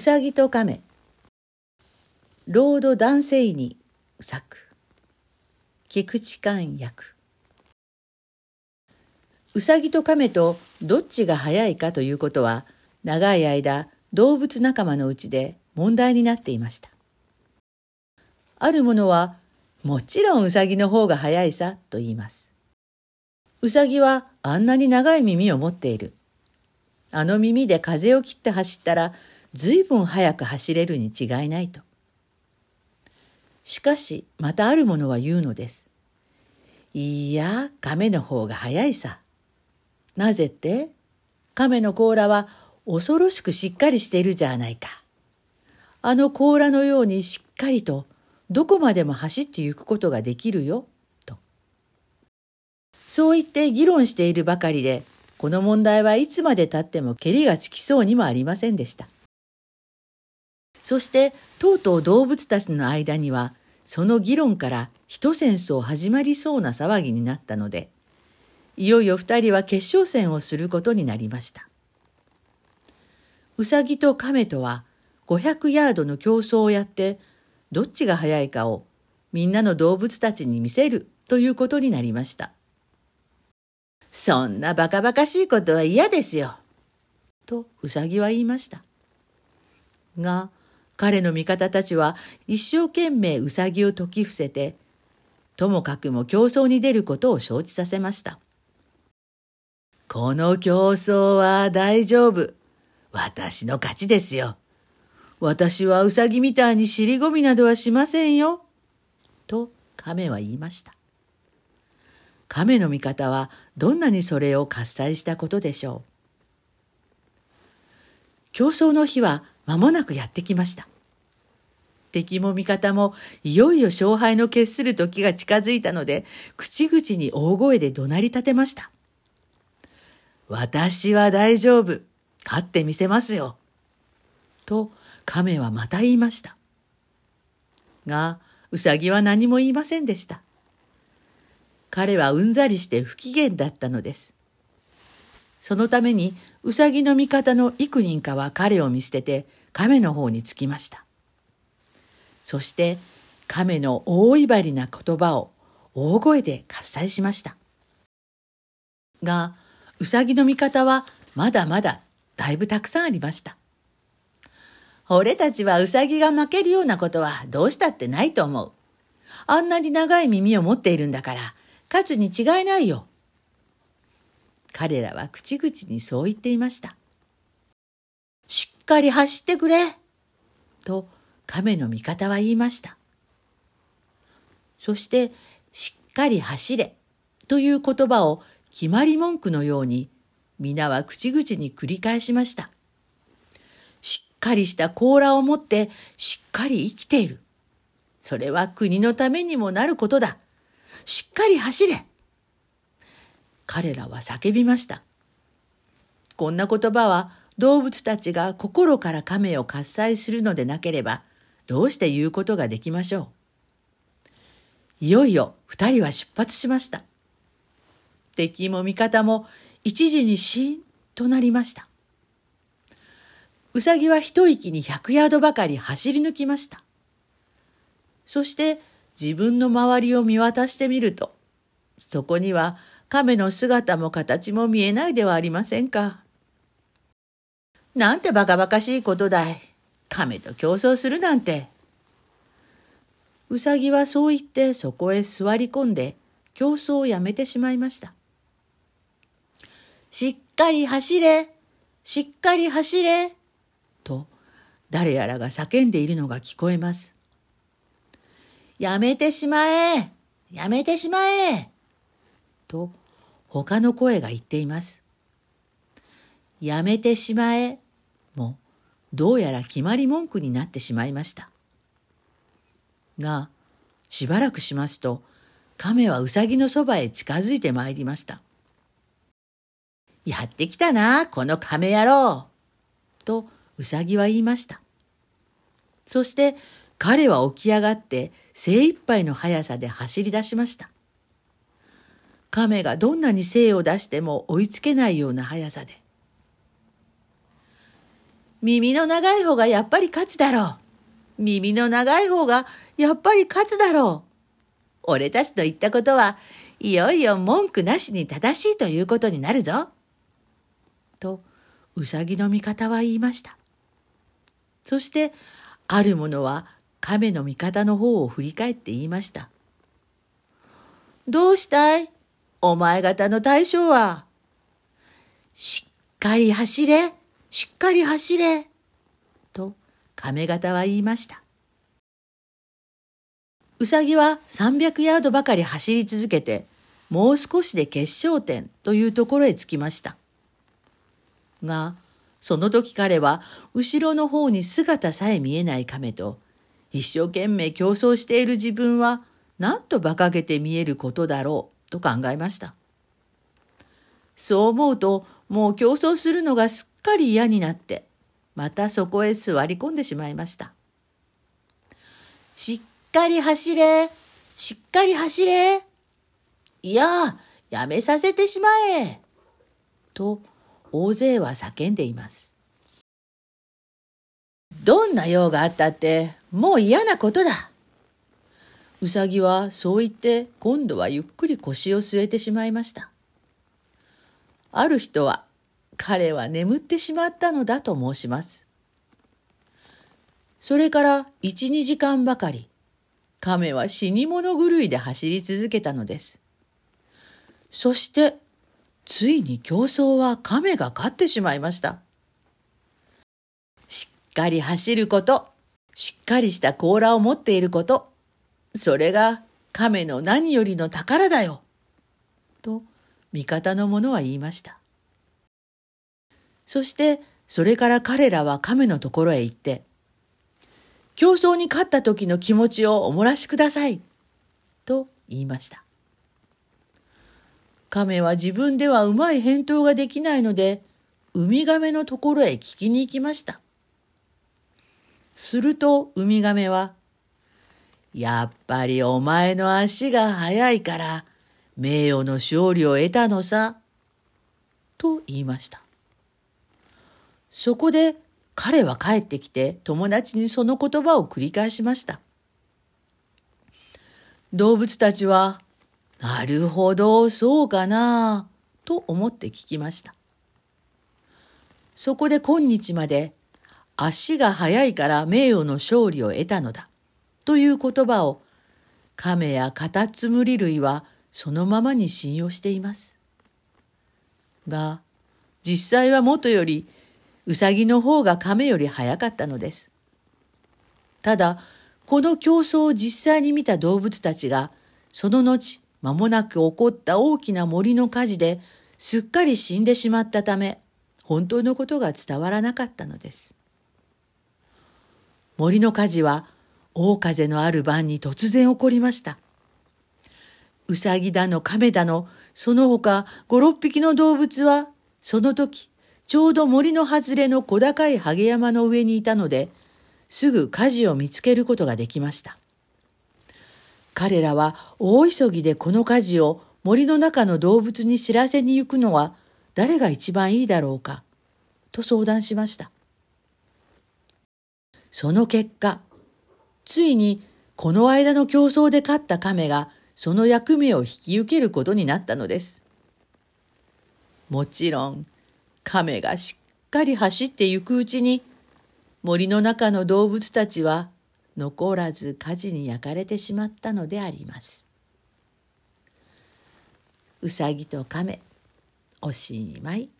さぎと亀ロード男性に作菊池寛役うさぎと亀とどっちが早いかということは長い間動物仲間のうちで問題になっていました。ある者はもちろんうさぎの方が早いさと言います。うさぎはあんなに長い耳を持っている。あの耳で風を切って走ったら随分早く走れるに違いないと。しかしまたある者は言うのです。いや、亀の方が早いさ。なぜって亀の甲羅は恐ろしくしっかりしているじゃないか。あの甲羅のようにしっかりとどこまでも走って行くことができるよ、と。そう言って議論しているばかりで、この問題はいつまでたってもけりがつきそうにもありませんでした。そしてとうとう動物たちの間にはその議論から一戦争始まりそうな騒ぎになったのでいよいよ二人は決勝戦をすることになりました。うさぎと亀とは500ヤードの競争をやってどっちが速いかをみんなの動物たちに見せるということになりました。そんなバカバカしいことは嫌ですよ。とうさぎは言いました。が、彼の味方たちは一生懸命うさぎを解き伏せて、ともかくも競争に出ることを承知させました。この競争は大丈夫。私の勝ちですよ。私はうさぎみたいに尻込みなどはしませんよ。と亀は言いました。亀の味方はどんなにそれを喝采したことでしょう。競争の日は間もなくやってきました。敵も味方もいよいよ勝敗の決する時が近づいたので、口々に大声で怒鳴り立てました。私は大丈夫。勝ってみせますよ。と亀はまた言いました。が、うさぎは何も言いませんでした。彼はうんざりして不機嫌だったのです。そのために、うさぎの味方の幾人かは彼を見捨てて亀の方につきました。そして、亀の大威張りな言葉を大声で喝采しました。が、うさぎの味方はまだまだだいぶたくさんありました。俺たちはウサギが負けるようなことはどうしたってないと思う。あんなに長い耳を持っているんだから、勝つに違いないよ。彼らは口々にそう言っていました。しっかり走ってくれ。と亀の味方は言いました。そして、しっかり走れという言葉を決まり文句のように皆は口々に繰り返しました。しっかりした甲羅を持ってしっかり生きている。それは国のためにもなることだ。しっかり走れ。彼らは叫びました。こんな言葉は動物たちが心から亀を喝采するのでなければどうして言うことができましょう。いよいよ二人は出発しました。敵も味方も一時にシーンとなりました。うさぎは一息に百ヤードばかり走り抜きました。そして自分の周りを見渡してみると、そこには亀の姿も形も見えないではありませんか。なんてバカバカしいことだい。亀と競争するなんて。うさぎはそう言ってそこへ座り込んで競争をやめてしまいました。しっかり走れしっかり走れと誰やらが叫んでいるのが聞こえます。やめてしまえやめてしまえと他の声が言っています。やめてしまえもどうやら決まり文句になってしまいました。が、しばらくしますと、亀はうさぎのそばへ近づいてまいりました。やってきたな、この亀野郎。と、うさぎは言いました。そして彼は起き上がって精一杯の速さで走り出しました。亀がどんなに精を出しても追いつけないような速さで。耳の長い方がやっぱり勝つだろう。耳の長い方がやっぱり勝つだろう。俺たちと言ったことは、いよいよ文句なしに正しいということになるぞ。と、うさぎの味方は言いました。そして、ある者は亀の味方の方を振り返って言いました。どうしたい？お前方の対象は。しっかり走れ、しっかり走れ。と亀方は言いました。うさぎは300ヤードばかり走り続けて、もう少しで決勝点というところへ着きました。が、その時彼は後ろの方に姿さえ見えない亀と一生懸命競争している自分はなんと馬鹿げて見えることだろうと考えました。そう思うともう競争するのがすっかり嫌になってまたそこへ座り込んでしまいました。しっかり走れしっかり走れいや、やめさせてしまえと大勢は叫んでいます。どんな用があったってもう嫌なことだ。うさぎはそう言って今度はゆっくり腰を据えてしまいました。ある人は彼は眠ってしまったのだと申します。それから一、二時間ばかり亀は死に物狂いで走り続けたのです。そして、ついに競争は亀が勝ってしまいました。しっかり走ること、しっかりした甲羅を持っていること、それが亀の何よりの宝だよ。と、味方の者は言いました。そして、それから彼らは亀のところへ行って、競争に勝った時の気持ちをおもらしください。と言いました。亀は自分ではうまい返答ができないので、ウミガメのところへ聞きに行きました。するとウミガメは、やっぱりお前の足が速いから名誉の勝利を得たのさ、と言いました。そこで彼は帰ってきて友達にその言葉を繰り返しました。動物たちは、なるほど、そうかな、と思って聞きました。そこで今日まで、足が速いから名誉の勝利を得たのだ、という言葉を、亀やカタツムリ類はそのままに信用しています。が、実際はもとよりうさぎの方が亀より早かったのです。ただ、この競争を実際に見た動物たちが、その後、間もなく起こった大きな森の火事ですっかり死んでしまったため、本当のことが伝わらなかったのです。森の火事は、大風のある晩に突然起こりました。うさぎだの亀だの、その他五六匹の動物は、その時、ちょうど森の外れの小高いハゲ山の上にいたので、すぐ火事を見つけることができました。彼らは大急ぎでこの火事を森の中の動物に知らせに行くのは誰が一番いいだろうか、と相談しました。その結果、ついにこの間の競争で勝った亀がその役目を引き受けることになったのです。もちろん亀がしっかり走ってゆくうちに森の中の動物たちは残らず火事に焼かれてしまったのであります。うさぎと亀おしまい。